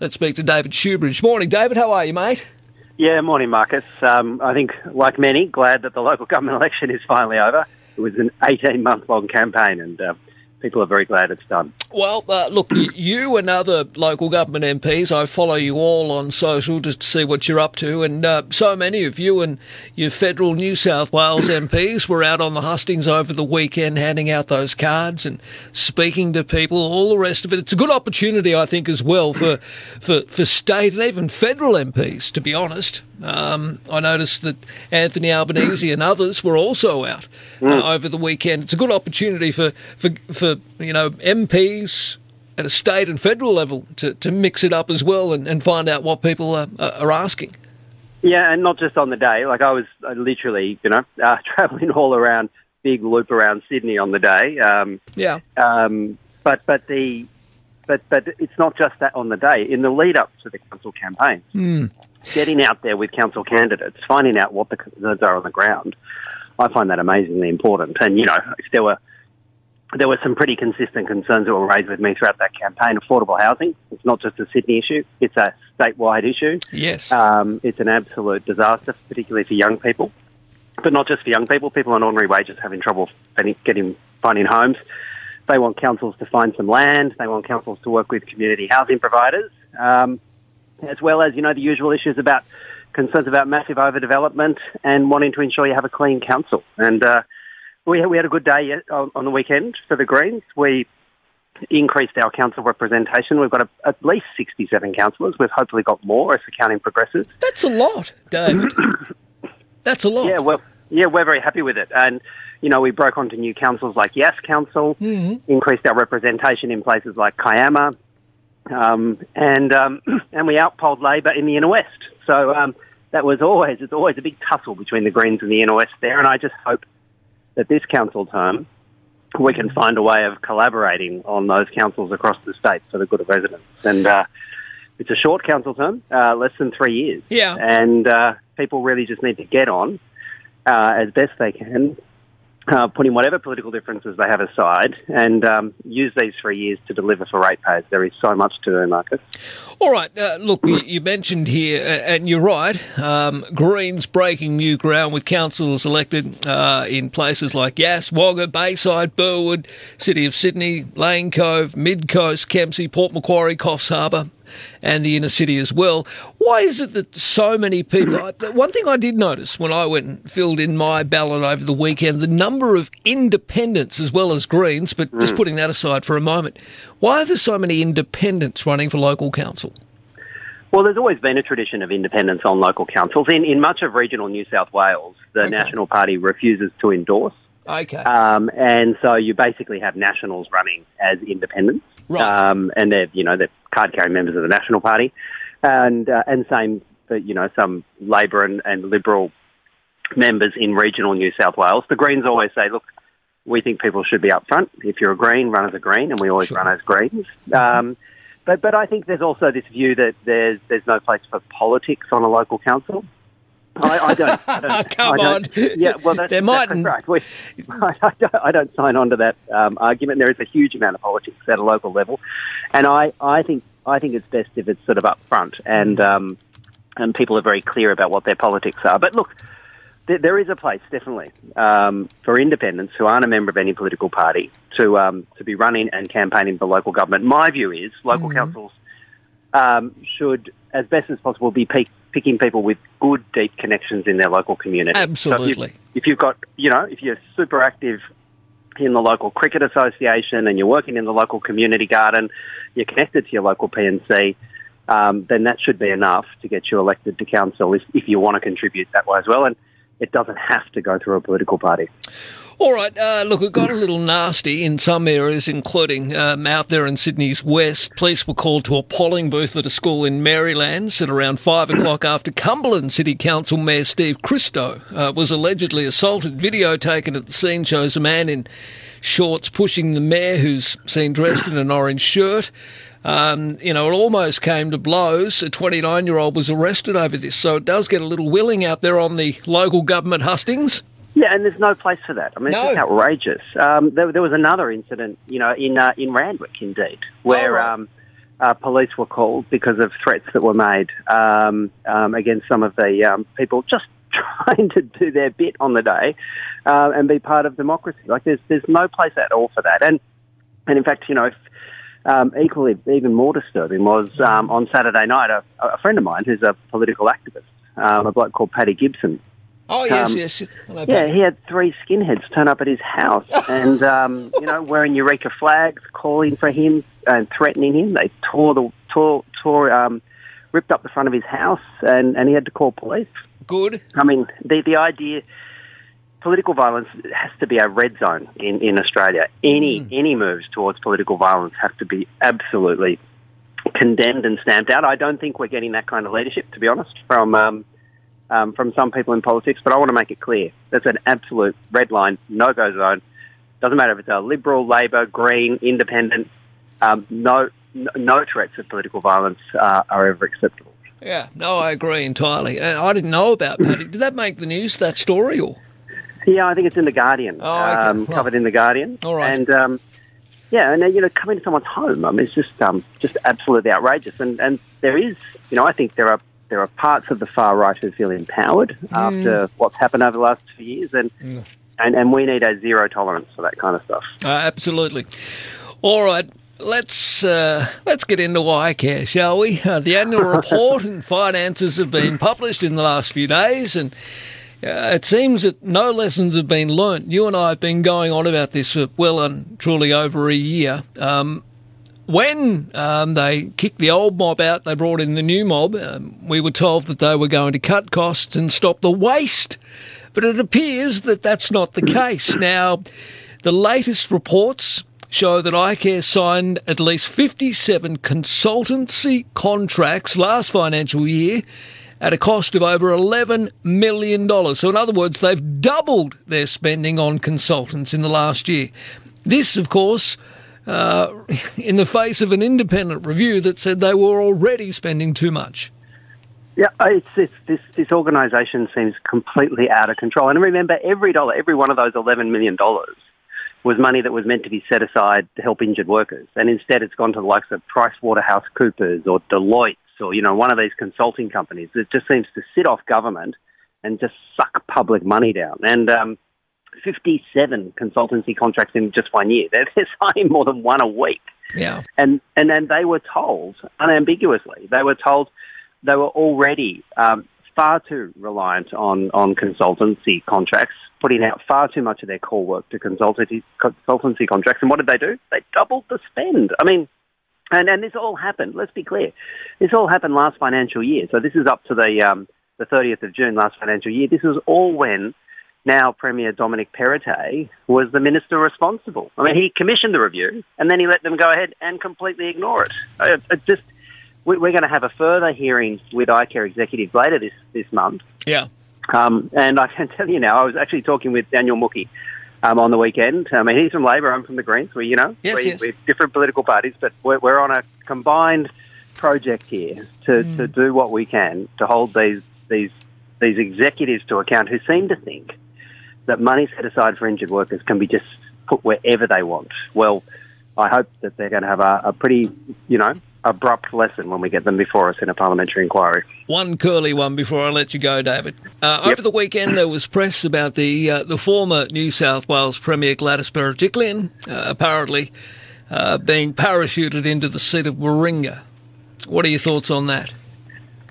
Let's speak to David Shoebridge. Morning, David. How are you, mate? Yeah, morning, Marcus. Um, I think, like many, glad that the local government election is finally over. It was an 18 month long campaign, and uh, people are very glad it's done. Well, uh, look, you and other local government MPs, I follow you all on social just to see what you're up to, and uh, so many of you and your federal New South Wales MPs were out on the hustings over the weekend handing out those cards and speaking to people, all the rest of it. It's a good opportunity, I think, as well for, for, for state and even federal MPs, to be honest. Um, I noticed that Anthony Albanese and others were also out uh, mm. over the weekend. It's a good opportunity for, for, for you know MPs at a state and federal level to, to mix it up as well and, and find out what people are, are asking. Yeah, and not just on the day. Like I was literally, you know, uh, traveling all around, big loop around Sydney on the day. Um, yeah. Um, but but the but but it's not just that on the day. In the lead up to the council campaign, mm getting out there with council candidates, finding out what the concerns are on the ground, I find that amazingly important. And you know, if there were there were some pretty consistent concerns that were raised with me throughout that campaign. Affordable housing, it's not just a Sydney issue, it's a statewide issue. Yes. Um, it's an absolute disaster, particularly for young people. But not just for young people, people on ordinary wages having trouble getting, finding homes. They want councils to find some land. They want councils to work with community housing providers. Um, as well as, you know, the usual issues about concerns about massive overdevelopment and wanting to ensure you have a clean council. And uh, we, we had a good day on the weekend for the Greens. We increased our council representation. We've got a, at least 67 councillors. We've hopefully got more as the counting progresses. That's a lot, David. That's a lot. Yeah, well, yeah, we're very happy with it. And, you know, we broke onto new councils like Yass Council, mm-hmm. increased our representation in places like Kiama, um, and um, and we outpolled Labor in the inner west. So um, that was always it's always a big tussle between the Greens and the inner west there. And I just hope that this council term we can find a way of collaborating on those councils across the state for the good of residents. And uh, it's a short council term, uh, less than three years. Yeah, and uh, people really just need to get on uh, as best they can uh, putting whatever political differences they have aside and um, use these three years to deliver for ratepayers. There is so much to do, Marcus. All right. Uh, look, you, mentioned here, and you're right, um, Greens breaking new ground with councils elected uh, in places like Yass, Wagga, Bayside, Burwood, City of Sydney, Lane Cove, Mid Coast, Kempsey, Port Macquarie, Coffs Harbour, and the inner city as well. Why is it that so many people? One thing I did notice when I went and filled in my ballot over the weekend, the number of independents as well as Greens, but mm. just putting that aside for a moment, why are there so many independents running for local council? Well, there's always been a tradition of independence on local councils. In, in much of regional New South Wales, the okay. National Party refuses to endorse. Okay. Um, and so you basically have nationals running as independents. Right. Um, and they're, you know, they're card carrying members of the National Party. And, uh, and same for, you know, some Labor and, and Liberal members in regional New South Wales. The Greens always say, look, we think people should be up front. If you're a Green, run as a Green, and we always sure. run as Greens. Um, but, but I think there's also this view that there's, there's no place for politics on a local council. I, I don't. I don't Come I on. Yeah, well, that's there exactly right. We, I, don't, I don't sign on to that um, argument. There is a huge amount of politics at a local level, and I, I think I think it's best if it's sort of up front and um, and people are very clear about what their politics are. But look, there, there is a place definitely um, for independents who aren't a member of any political party to um, to be running and campaigning for local government. My view is local mm-hmm. councils um, should, as best as possible, be peak picking people with good, deep connections in their local community. Absolutely. So if, you, have got, you know, if you're super active in the local cricket association and you're working in the local community garden, you're connected to your local P&C, um, then that should be enough to get you elected to council if, if you want to contribute that way as well. And it doesn't have to go through a political party. All right, uh, look, it got a little nasty in some areas, including um, out there in Sydney's west. Police were called to a polling booth at a school in Merrylands at around five o'clock after Cumberland City Council Mayor Steve Christou uh, was allegedly assaulted. Video taken at the scene shows a man in shorts pushing the mayor, who's seen dressed in an orange shirt. Um, you know, it almost came to blows. A 29 year old was arrested over this, so it does get a little willing out there on the local government hustings. Yeah, and there's no place for that. I mean, no. it's just outrageous. Um, there, there, was another incident, you know, in uh, in Randwick, indeed, where oh, right. um, uh, police were called because of threats that were made um, um, against some of the um, people just trying to do their bit on the day uh, and be part of democracy. Like there's there's no place at all for that. And and in fact, you know, if, um, equally even more disturbing was um, on Saturday night a, a friend of mine who's a political activist, um, a bloke called Paddy Gibson. Oh yes, yes. Hello, Yeah, he had three skinheads turn up at his house and, um, you know, wearing Eureka flags, calling for him and threatening him. They tore the, tore, tore, um, ripped up the front of his house and, and he had to call police. Good. I mean, the, the idea, political violence has to be a red zone in, in Australia. Any, any moves towards political violence have to be absolutely condemned and stamped out. I don't think we're getting that kind of leadership, to be honest, from, um, um, from some people in politics, but I want to make it clear that's an absolute red line, no go zone. Doesn't matter if it's a Liberal, Labor, Green, Independent. Um, no, no, threats of political violence uh, are ever acceptable. Yeah. No, I agree entirely. And I didn't know about Paddy. Did that make the news? That story or? Yeah, I think it's in the Guardian, Oh, okay. um, Right. covered in the Guardian. All right. And um, yeah, and then, you know, coming to someone's home, I mean, it's just um, just absolutely outrageous. And and there is, you know, I think there are there are parts of the far right who feel empowered Mm. after what's happened over the last few years, and and and we need a zero tolerance for that kind of stuff. Uh, absolutely. All right. Let's uh, let's get into iCare, shall we? Uh, the annual report and finances have been published in the last few days, and uh, it seems that no lessons have been learnt. You and I have been going on about this for well and truly over a year. Um, when um, they kicked the old mob out, they brought in the new mob. Um, we were told that they were going to cut costs and stop the waste, but it appears that that's not the case. Now, the latest reports show that iCare signed at least 57 consultancy contracts last financial year at a cost of over $11 million. So, in other words, they've doubled their spending on consultants in the last year. This, of course, uh, in the face of an independent review that said they were already spending too much. Yeah, it's, it's, this this organisation seems completely out of control. And remember, every dollar, every one of those eleven million dollars, was money that was meant to be set aside to help injured workers, and instead it's gone to the likes of PricewaterhouseCoopers or Deloitte or you know one of these consulting companies that just seems to sit off government and just suck public money down. And um, 57 consultancy contracts in just one year. They're, they're signing more than one a week Yeah. and and then they were told unambiguously they were told they were already um, far too reliant on on consultancy contracts, putting out far too much of their core work to consultancy consultancy contracts. And what did they do? They doubled the spend. I mean. And, and this all happened. Let's be clear. This all happened last financial year. So this is up to the um, the 30th of June last financial year. This was all when now Premier Dominic Perrottet was the minister responsible. I mean, he commissioned the review and then he let them go ahead and completely ignore it. It, it just we- we're going to have a further hearing with iCare executives later this this month, Yeah. um, and I can tell you now, I was actually talking with Daniel Mookhey um, on the weekend. I mean, he's from Labor, I'm from the Greens. We, you know, Yes, we, yes. we're different political parties, but we're, we're on a combined project here to, to do what we can to hold these these these executives to account who seem to think that money set aside for injured workers can be just put wherever they want. Well, I hope that they're going to have a, a pretty, you know, abrupt lesson when we get them before us in a parliamentary inquiry. One curly one before I let you go, David. Uh, Yep. Over the weekend, there was press about the uh, the former New South Wales Premier Gladys Berejiklian uh, apparently uh, being parachuted into the seat of Warringah. What are your thoughts on that?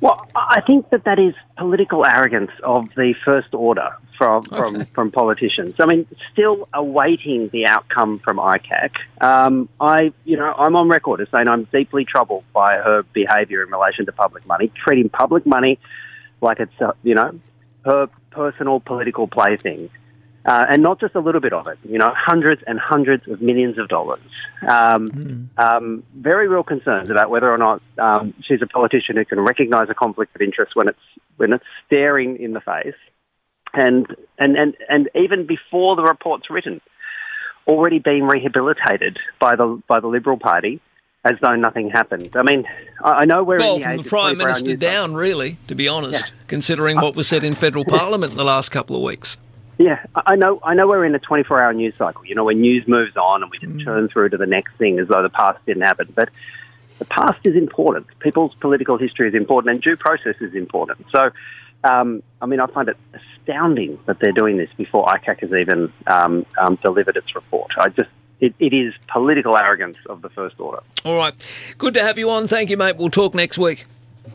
Well, I think that that is political arrogance of the first order from from, Okay. from politicians. I mean, still awaiting the outcome from ICAC. Um, I, you know, I'm on record as saying I'm deeply troubled by her behaviour in relation to public money, treating public money like it's, uh, you know, her personal political plaything. Uh, and not just a little bit of it, you know, hundreds and hundreds of millions of dollars. Um, um, very real concerns about whether or not um, she's a politician who can recognise a conflict of interest when it's when it's staring in the face, and and and and even before the report's written, already being rehabilitated by the by the Liberal Party as though nothing happened. I mean, I, I know we're Well, in the from age the Prime Minister down, really, to be honest, considering what was said in federal parliament in the last couple of weeks. Yeah, I know. I know we're in a 24-hour news cycle. You know, when news moves on and we just mm. churn through to the next thing as though the past didn't happen. But the past is important. People's political history is important, and due process is important. So, um, I mean, I find it astounding that they're doing this before ICAC has even um, um, delivered its report. I just it, it is political arrogance of the first order. All right. Good to have you on. Thank you, mate. We'll talk next week.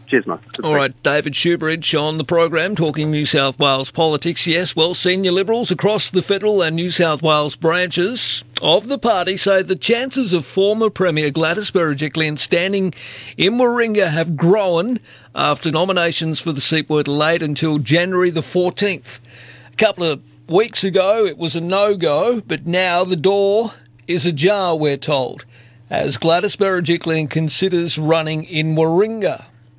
Cheers, mate. All right, David Shoebridge on the program talking New South Wales politics. Yes, well, senior Liberals across the federal and New South Wales branches of the party say the chances of former Premier Gladys Berejiklian standing in Warringah have grown after nominations for the seat were delayed until January the 14th. A couple of weeks ago, it was a no-go, but now the door is ajar, we're told, as Gladys Berejiklian considers running in Warringah.